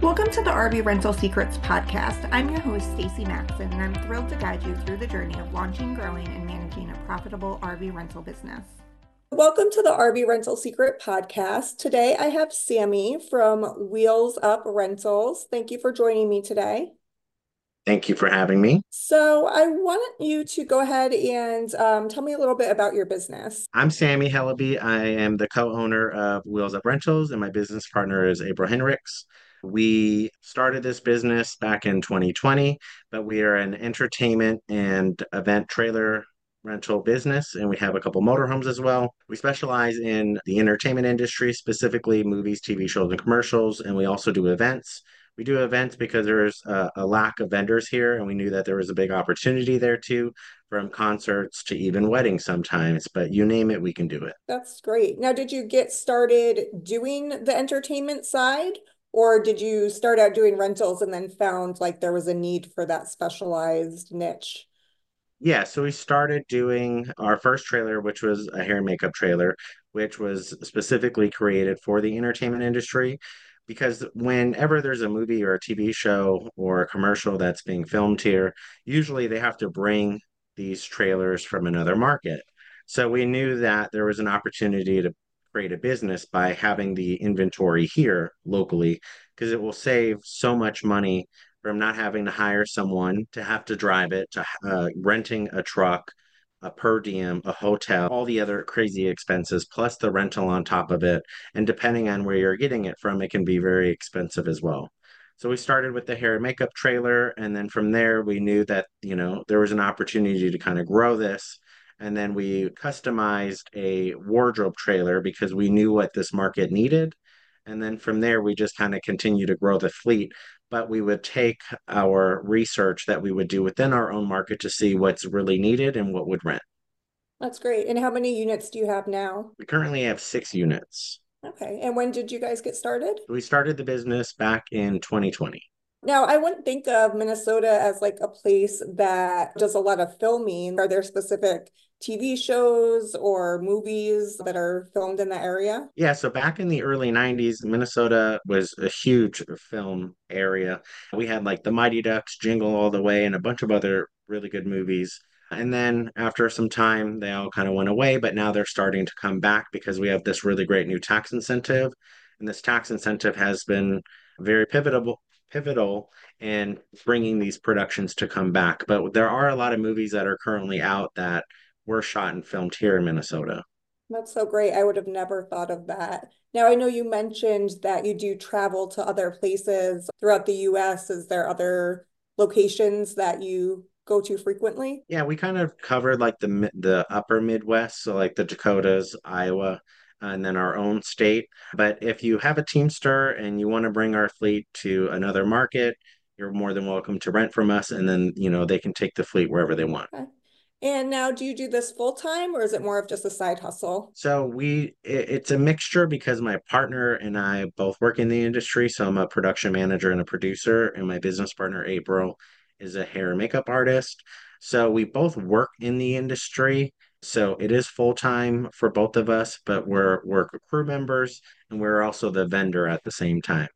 Welcome to the RV Rental Secrets podcast. I'm your host, Stacy Maxon, and I'm thrilled to guide you through the journey of launching, growing, and managing a profitable RV rental business. Welcome to the RV Rental Secret podcast. Today I have Sammy from Wheels Up Rentals. Thank you for joining me today. Thank you for having me. So, I want you to go ahead and um, tell me a little bit about your business. I'm Sammy Hellaby. I am the co owner of Wheels Up Rentals, and my business partner is April Henricks. We started this business back in 2020, but we are an entertainment and event trailer rental business and we have a couple motorhomes as well. We specialize in the entertainment industry, specifically movies, TV shows, and commercials, and we also do events. We do events because there's a, a, lack of vendors here, and we knew that there was a big opportunity there too, from concerts to even weddings sometimes. But you name it, we can do it. That's great. Now, did you get started doing the entertainment side, or did you start out doing rentals and then found like there was a need for that specialized niche? Yeah, so we started doing our first trailer, which was a hair and makeup trailer, which was specifically created for the entertainment industry. Because whenever there's a movie or a TV show or a commercial that's being filmed here, usually they have to bring these trailers from another market. So we knew that there was an opportunity to create a business by having the inventory here locally because it will save so much money from not having to hire someone to have to drive it to uh, renting a truck a per diem a hotel all the other crazy expenses plus the rental on top of it. And depending on where you're getting it from it can be very expensive as well. So we started with the hair and makeup trailer and then from there we knew that you know there was an opportunity to kind of grow this and then we customized a wardrobe trailer because we knew what this market needed. And then from there, we just kind of continue to grow the fleet. But we would take our research that we would do within our own market to see what's really needed and what would rent. That's great. And how many units do you have now? We currently have six units. Okay. And when did you guys get started? We started the business back in 2020. Now, I wouldn't think of Minnesota as like a place that does a lot of filming. Are there specific TV shows or movies that are filmed in the area? Yeah, so back in the early 90s, Minnesota was a huge film area. We had like The Mighty Ducks, Jingle All the Way, and a bunch of other really good movies. And then after some time, they all kind of went away, but now they're starting to come back because we have this really great new tax incentive. And this tax incentive has been very pivotal pivotal in bringing these productions to come back. But there are a lot of movies that are currently out that were shot and filmed here in Minnesota. That's so great. I would have never thought of that. Now, I know you mentioned that you do travel to other places throughout the US. Is there other locations that you go to frequently? Yeah, we kind of covered like the the upper Midwest, so like the Dakotas, Iowa, Uh, and then our own state. But if you have a Teamster and you want to bring our fleet to another market, you're more than welcome to rent from us and then, you know, they can take the fleet wherever they want. Okay. And now, do you do this full time or is it more of just a side hustle? So, we it's a mixture because my partner and I both work in the industry. So, I'm a production manager and a producer, and my business partner, April, is a hair and makeup artist. So, we both work in the industry. So, it is full time for both of us, but we're, we're crew members and we're also the vendor at the same time.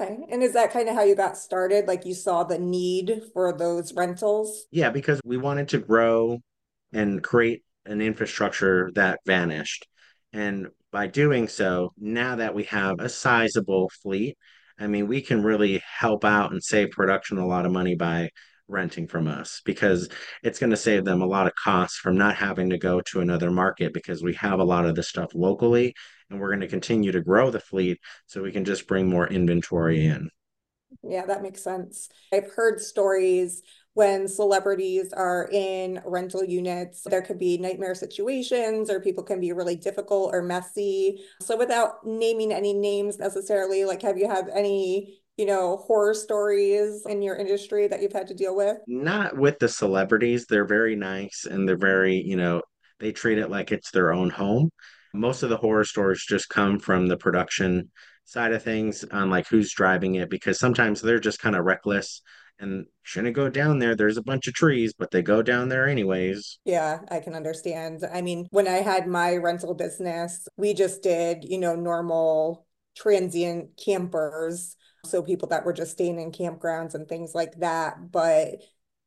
Okay. And is that kind of how you got started? Like you saw the need for those rentals? Yeah, because we wanted to grow and create an infrastructure that vanished. And by doing so, now that we have a sizable fleet, I mean, we can really help out and save production a lot of money by renting from us because it's going to save them a lot of costs from not having to go to another market because we have a lot of the stuff locally and we're going to continue to grow the fleet so we can just bring more inventory in. Yeah, that makes sense. I've heard stories when celebrities are in rental units, there could be nightmare situations or people can be really difficult or messy. So, without naming any names necessarily, like, have you had any you know, horror stories in your industry that you've had to deal with? Not with the celebrities. They're very nice and they're very, you know, they treat it like it's their own home. Most of the horror stories just come from the production side of things on like who's driving it because sometimes they're just kind of reckless and shouldn't go down there. There's a bunch of trees, but they go down there anyways. Yeah, I can understand. I mean, when I had my rental business, we just did, you know, normal transient campers So people that were just staying in campgrounds and things like that. But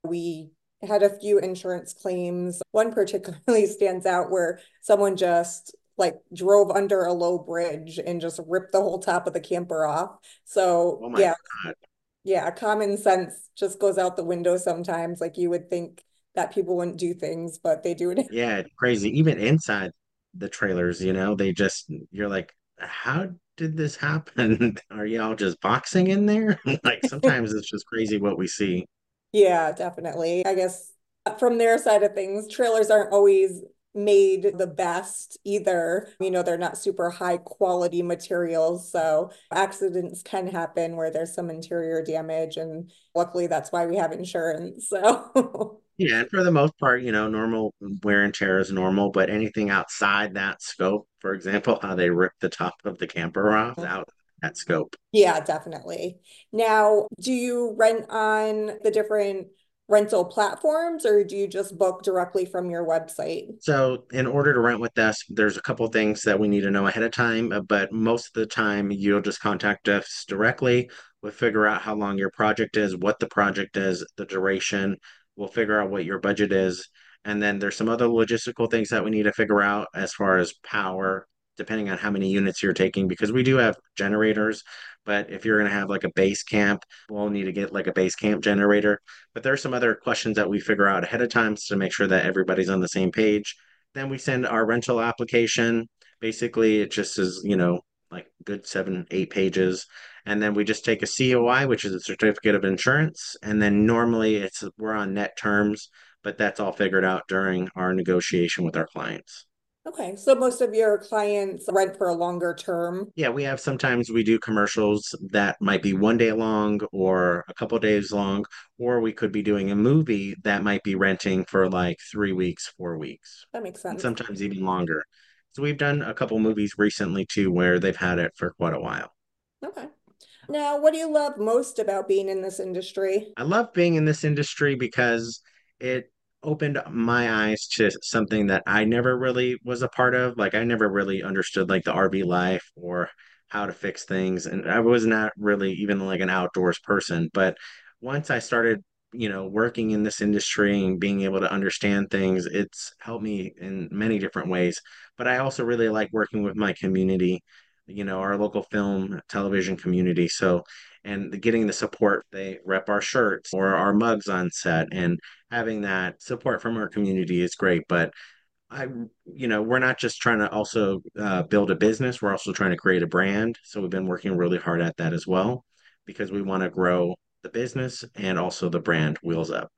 we had a few insurance claims. One particularly stands out where someone just like drove under a low bridge and just ripped the whole top of the camper off. So Oh yeah, God. yeah, common sense just goes out the window sometimes. Like you would think that people wouldn't do things, but they do it. Yeah, crazy. Even inside the trailers, you know, they just, you're like, how did this happen? Are y'all just boxing in there? Like sometimes it's just crazy what we see. Yeah, definitely. I guess uh, from their side of things, trailers aren't always made the best either. You know, they're not super high quality materials. So accidents can happen where there's some interior damage. And luckily, that's why we have insurance. So, Yeah, and for the most part, you know, normal wear and tear is normal, but anything outside that scope, for example, how they rip the top of the camper off out that scope. yeah, definitely. Now, do you rent on the different rental platforms or do you just book directly from your website? So, in order to rent with us, there's a couple things that we need to know ahead of time, uh, but most of the time, you'll just contact us directly. We'll figure out how long your project is, what the project is, the duration. We'll figure out what your budget is. And then there's some other logistical things that we need to figure out as far as power, depending on how many units you're taking, because we do have generators. But if you're going to have like a base camp, we'll need to get like a base camp generator. But there are some other questions that we figure out ahead of time to make sure that everybody's on the same page. Then we send our rental application. Basically, it just is, you know, like good seven, eight pages. And then we just take a COI, which is a certificate of insurance. And then normally it's we're on net terms, but that's all figured out during our negotiation with our clients. Okay, so most of your clients rent for a longer term. Yeah, we have sometimes we do commercials that might be one day long or a couple days long, or we could be doing a movie that might be renting for like three weeks, four weeks, That makes sense. sometimes even longer. So we've done a couple movies recently too where they've had it for quite a while. Okay. Now, what do you love most about being in this industry? I love being in this industry because it opened my eyes to something that I never really was a part of. Like I never really understood like the RV life or how to fix things. And I was not really even like an outdoors person. But once I started, you know, working in this industry and being able to understand things, it's helped me in many different ways. But I also really like working with my community, you know, our local film, television community. So and getting the support they rep our shirts or our mugs on set and having that support from our community is great. But i you know we're not just trying to also uh, build a business we're also trying to create a brand. So we've been working really hard at that as well because we want to grow the business and also the brand wheels up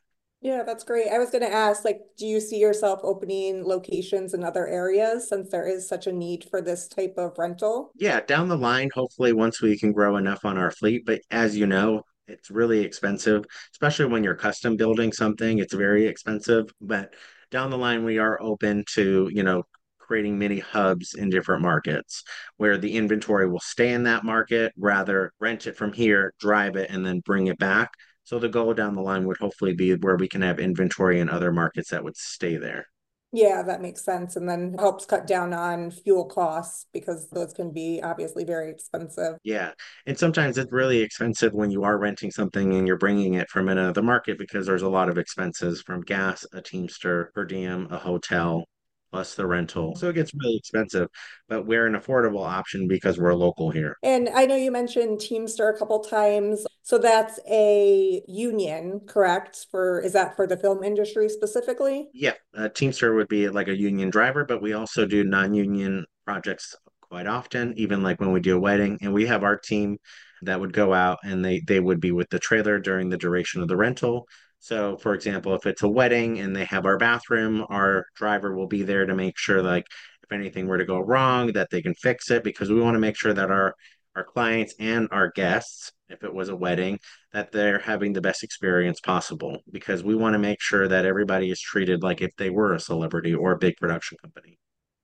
Yeah, that's great. I was going to ask, like, do you see yourself opening locations in other areas since there is such a need for this type of rental? yeah down the line hopefully once we can grow enough on our fleet but as you know it's really expensive especially when you're custom building something it's very expensive but down the line we are open to you know creating mini hubs in different markets where the inventory will stay in that market rather rent it from here drive it and then bring it back so the goal down the line would hopefully be where we can have inventory in other markets that would stay there Yeah, that makes sense. And then helps cut down on fuel costs because those can be obviously very expensive. Yeah. And sometimes it's really expensive when you are renting something and you're bringing it from another market because there's a lot of expenses from gas, a Teamster, per diem, a hotel, plus the rental. So it gets really expensive, but we're an affordable option because we're local here. And I know you mentioned Teamster a couple times. So that's a union, correct? For, is that for the film industry specifically? Yeah, a Teamster would be like a union driver, but we also do non-union projects quite often, even like when we do a wedding. And we have our team that would go out and they they would be with the trailer during the duration of the rental. So, for example, if it's a wedding and they have our bathroom, our driver will be there to make sure like if anything were to go wrong, that they can fix it because we want to make sure that our our clients and our guests, if it was a wedding, that they're having the best experience possible because we want to make sure that everybody is treated like if they were a celebrity or a big production company.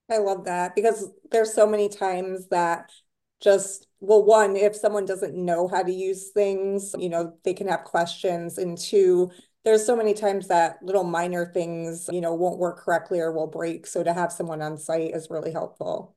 I love that because there's so many times that just, well, one, if someone doesn't know how to use things, you know, they can have questions. And two, there's so many times that little minor things, you know, won't work correctly or will break. So to have someone on site is really helpful.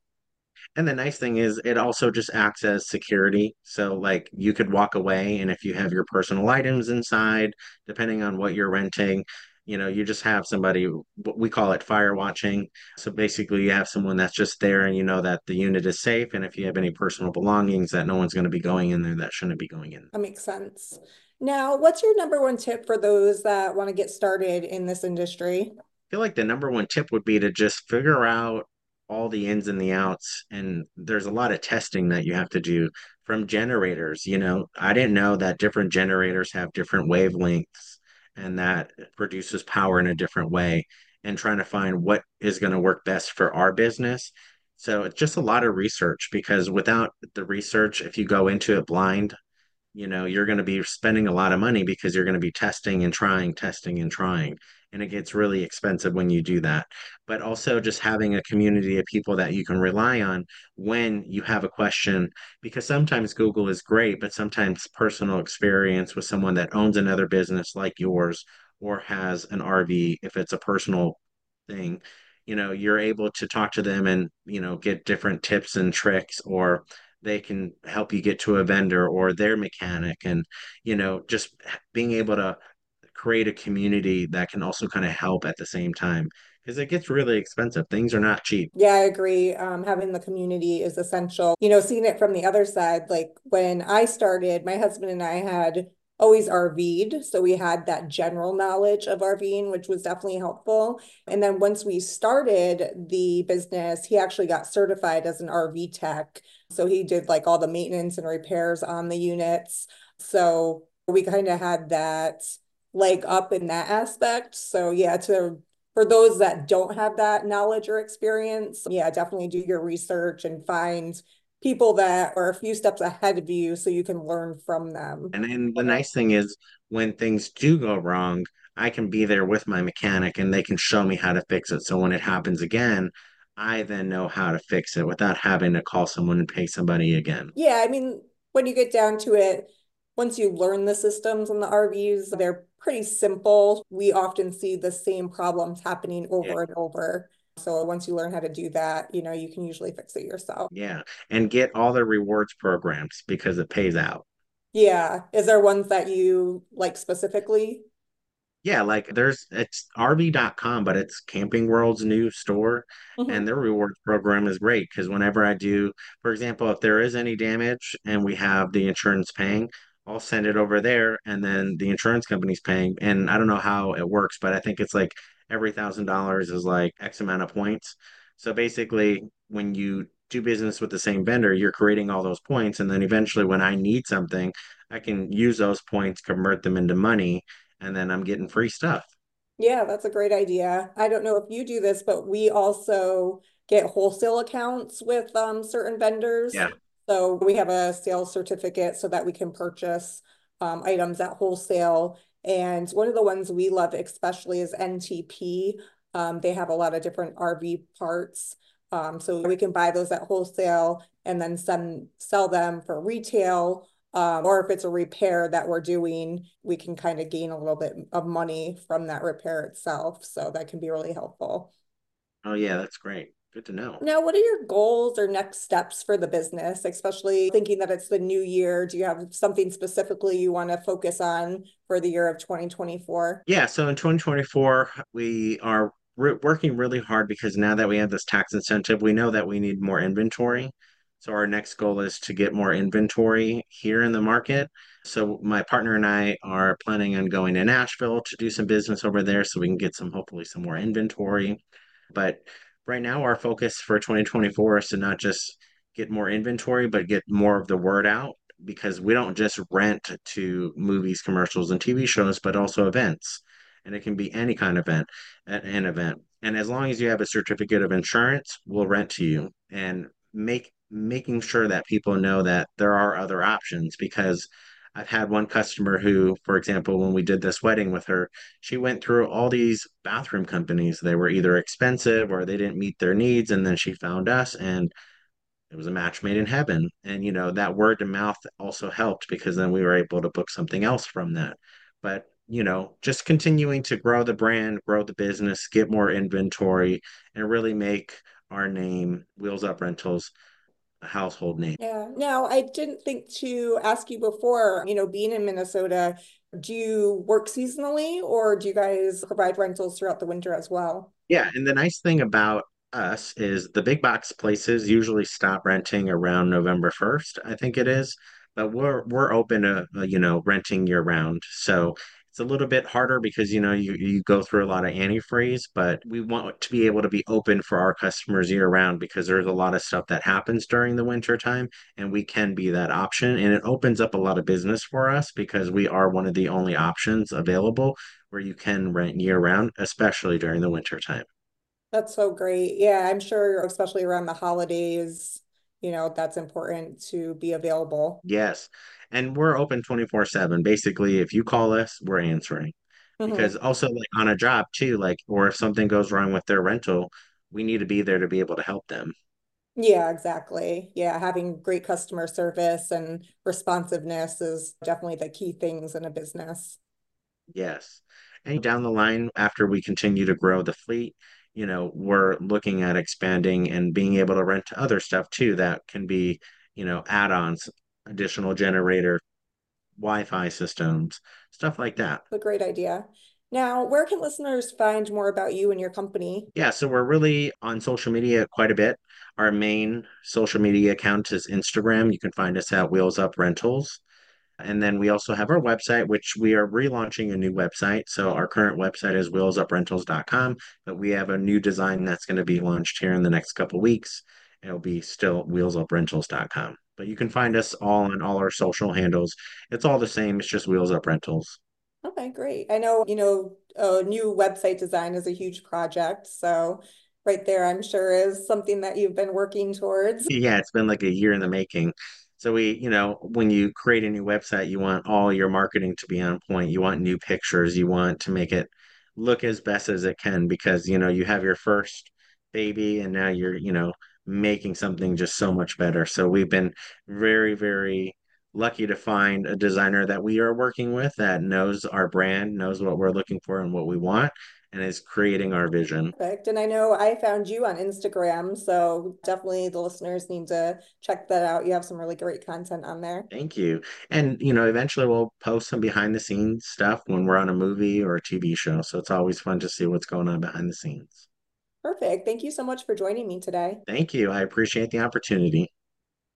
And the nice thing is it also just acts as security. So like you could walk away and if you have your personal items inside, depending on what you're renting, you know, you just have somebody, we call it fire watching. So basically you have someone that's just there and you know that the unit is safe. And if you have any personal belongings that no one's going to be going in there that shouldn't be going in. That makes sense. Now, what's your number one tip for those that want to get started in this industry? I feel like the number one tip would be to just figure out all the ins and the outs. And there's a lot of testing that you have to do from generators. You know, I didn't know that different generators have different wavelengths and that produces power in a different way and trying to find what is going to work best for our business. So it's just a lot of research because without the research, if you go into it blind, you know, you're going to be spending a lot of money because you're going to be testing and trying, testing and trying. And it gets really expensive when you do that. But also just having a community of people that you can rely on when you have a question, because sometimes Google is great, but sometimes personal experience with someone that owns another business like yours or has an RV, if it's a personal thing, you know, you're able to talk to them and, you know, get different tips and tricks or they can help you get to a vendor or their mechanic and you know just being able to create a community that can also kind of help at the same time because it gets really expensive things are not cheap Yeah, I agree. Um, having the community is essential. You know, seeing it from the other side, like when I started, my husband and I had always RV'd. So we had that general knowledge of RVing, which was definitely helpful. And then once we started the business, he actually got certified as an RV tech. So he did like all the maintenance and repairs on the units. So we kind of had that leg up in that aspect. So yeah, to for those that don't have that knowledge or experience, yeah, definitely do your research and find people that are a few steps ahead of you so you can learn from them. and then the nice thing is when things do go wrong i can be there with my mechanic and they can show me how to fix it so when it happens again i then know how to fix it without having to call someone and pay somebody again Yeah, I mean, when you get down to it, once you learn the systems in the RVs, they're pretty simple. We often see the same problems happening yeah over and over. So once you learn how to do that, you know, you can usually fix it yourself. yeah and get all the rewards programs because it pays out Yeah. Is there ones that you like specifically? Yeah, like there's it's RV.com, but it's Camping World's new store, Mhm. and their rewards program is great because whenever I do, for example, if there is any damage and we have the insurance paying, I'll send it over there, and then the insurance company's paying. And I don't know how it works, but I think it's like every thousand dollars is like X amount of points. So basically, when you do business with the same vendor, you're creating all those points, and then eventually, when I need something, I can use those points, convert them into money and then I'm getting free stuff. Yeah, that's a great idea. I don't know if you do this, but we also get wholesale accounts with um, certain vendors. Yeah. So we have a sales certificate so that we can purchase um, items at wholesale. And one of the ones we love especially is NTP. Um, they have a lot of different RV parts. Um, so we can buy those at wholesale and then send sell them for retail um, or if it's a repair that we're doing, we can kind of gain a little bit of money from that repair itself. So that can be really helpful. Oh, yeah, that's great. Good to know. Now, what are your goals or next steps for the business, especially thinking that it's the new year? Do you have something specifically you want to focus on for the year of 2024? Yeah, so in 2024, we are re working really hard because now that we have this tax incentive, we know that we need more inventory. So our next goal is to get more inventory here in the market. So my partner and I are planning on going to Nashville to do some business over there so we can get some, hopefully, some more inventory. But right now, our focus for 2024 is to not just get more inventory, but get more of the word out because we don't just rent to movies, commercials, and TV shows, but also events. And it can be any kind of event, an event. And as long as you have a certificate of insurance, we'll rent to you and make making sure that people know that there are other options because I've had one customer who, for example, when we did this wedding with her, she went through all these bathroom companies. They were either expensive or they didn't meet their needs. And then she found us and it was a match made in heaven. And, you know, that word of mouth also helped because then we were able to book something else from that. But, you know, just continuing to grow the brand, grow the business, get more inventory, and really make our name, Wheels Up Rentals, household name. Yeah. Now, I didn't think to ask you before, you know, being in Minnesota, do you work seasonally or do you guys provide rentals throughout the winter as well? Yeah, and the nice thing about us is the big box places usually stop renting around November 1st, I think it is, but we're we're open to, uh, you know, renting year round. So it's a little bit harder because, you know, you, you go through a lot of antifreeze, but we want to be able to be open for our customers year round because there's a lot of stuff that happens during the winter time and we can be that option. And it opens up a lot of business for us because we are one of the only options available where you can rent year round, especially during the winter time. That's so great. Yeah, I'm sure, especially around the holidays, you know, that's important to be available. Yes. And we're open 24/7. Basically, if you call us, we're answering. Because hmm also like on a job too, like or if something goes wrong with their rental, we need to be there to be able to help them. Yeah, exactly. Yeah, having great customer service and responsiveness is definitely the key things in a business. Yes. And down the line, after we continue to grow the fleet, you know, we're looking at expanding and being able to rent other stuff too that can be, you know, add-ons, additional generator, Wi-Fi systems, stuff like that. A great idea. Now, where can listeners find more about you and your company? Yeah, so we're really on social media quite a bit. Our main social media account is Instagram. You can find us at Wheels Up Rentals. And then we also have our website, which we are relaunching a new website. So our current website is wheelsuprentals.com, but we have a new design that's going to be launched here in the next couple weeks. It'll be still wheelsuprentals.com. But you can find us all on all our social handles. It's all the same. It's just Wheels Up Rentals. Okay, great. I know, you know, a new website design is a huge project. So right there, I'm sure is something that you've been working towards. Yeah, it's been like a year in the making. So we, you know, when you create a new website, you want all your marketing to be on point. You want new pictures. You want to make it look as best as it can because, you know, you have your first baby and now you're, you know, making something just so much better. So we've been very, very lucky to find a designer that we are working with that knows our brand, knows what we're looking for and what we want, and is creating our vision. Perfect. And I know I found you on Instagram, so definitely the listeners need to check that out. You have some really great content on there. Thank you. And, you know, eventually we'll post some behind the scenes stuff when we're on a movie or a TV show. So it's always fun to see what's going on behind the scenes. Perfect. Thank you so much for joining me today. Thank you. I appreciate the opportunity.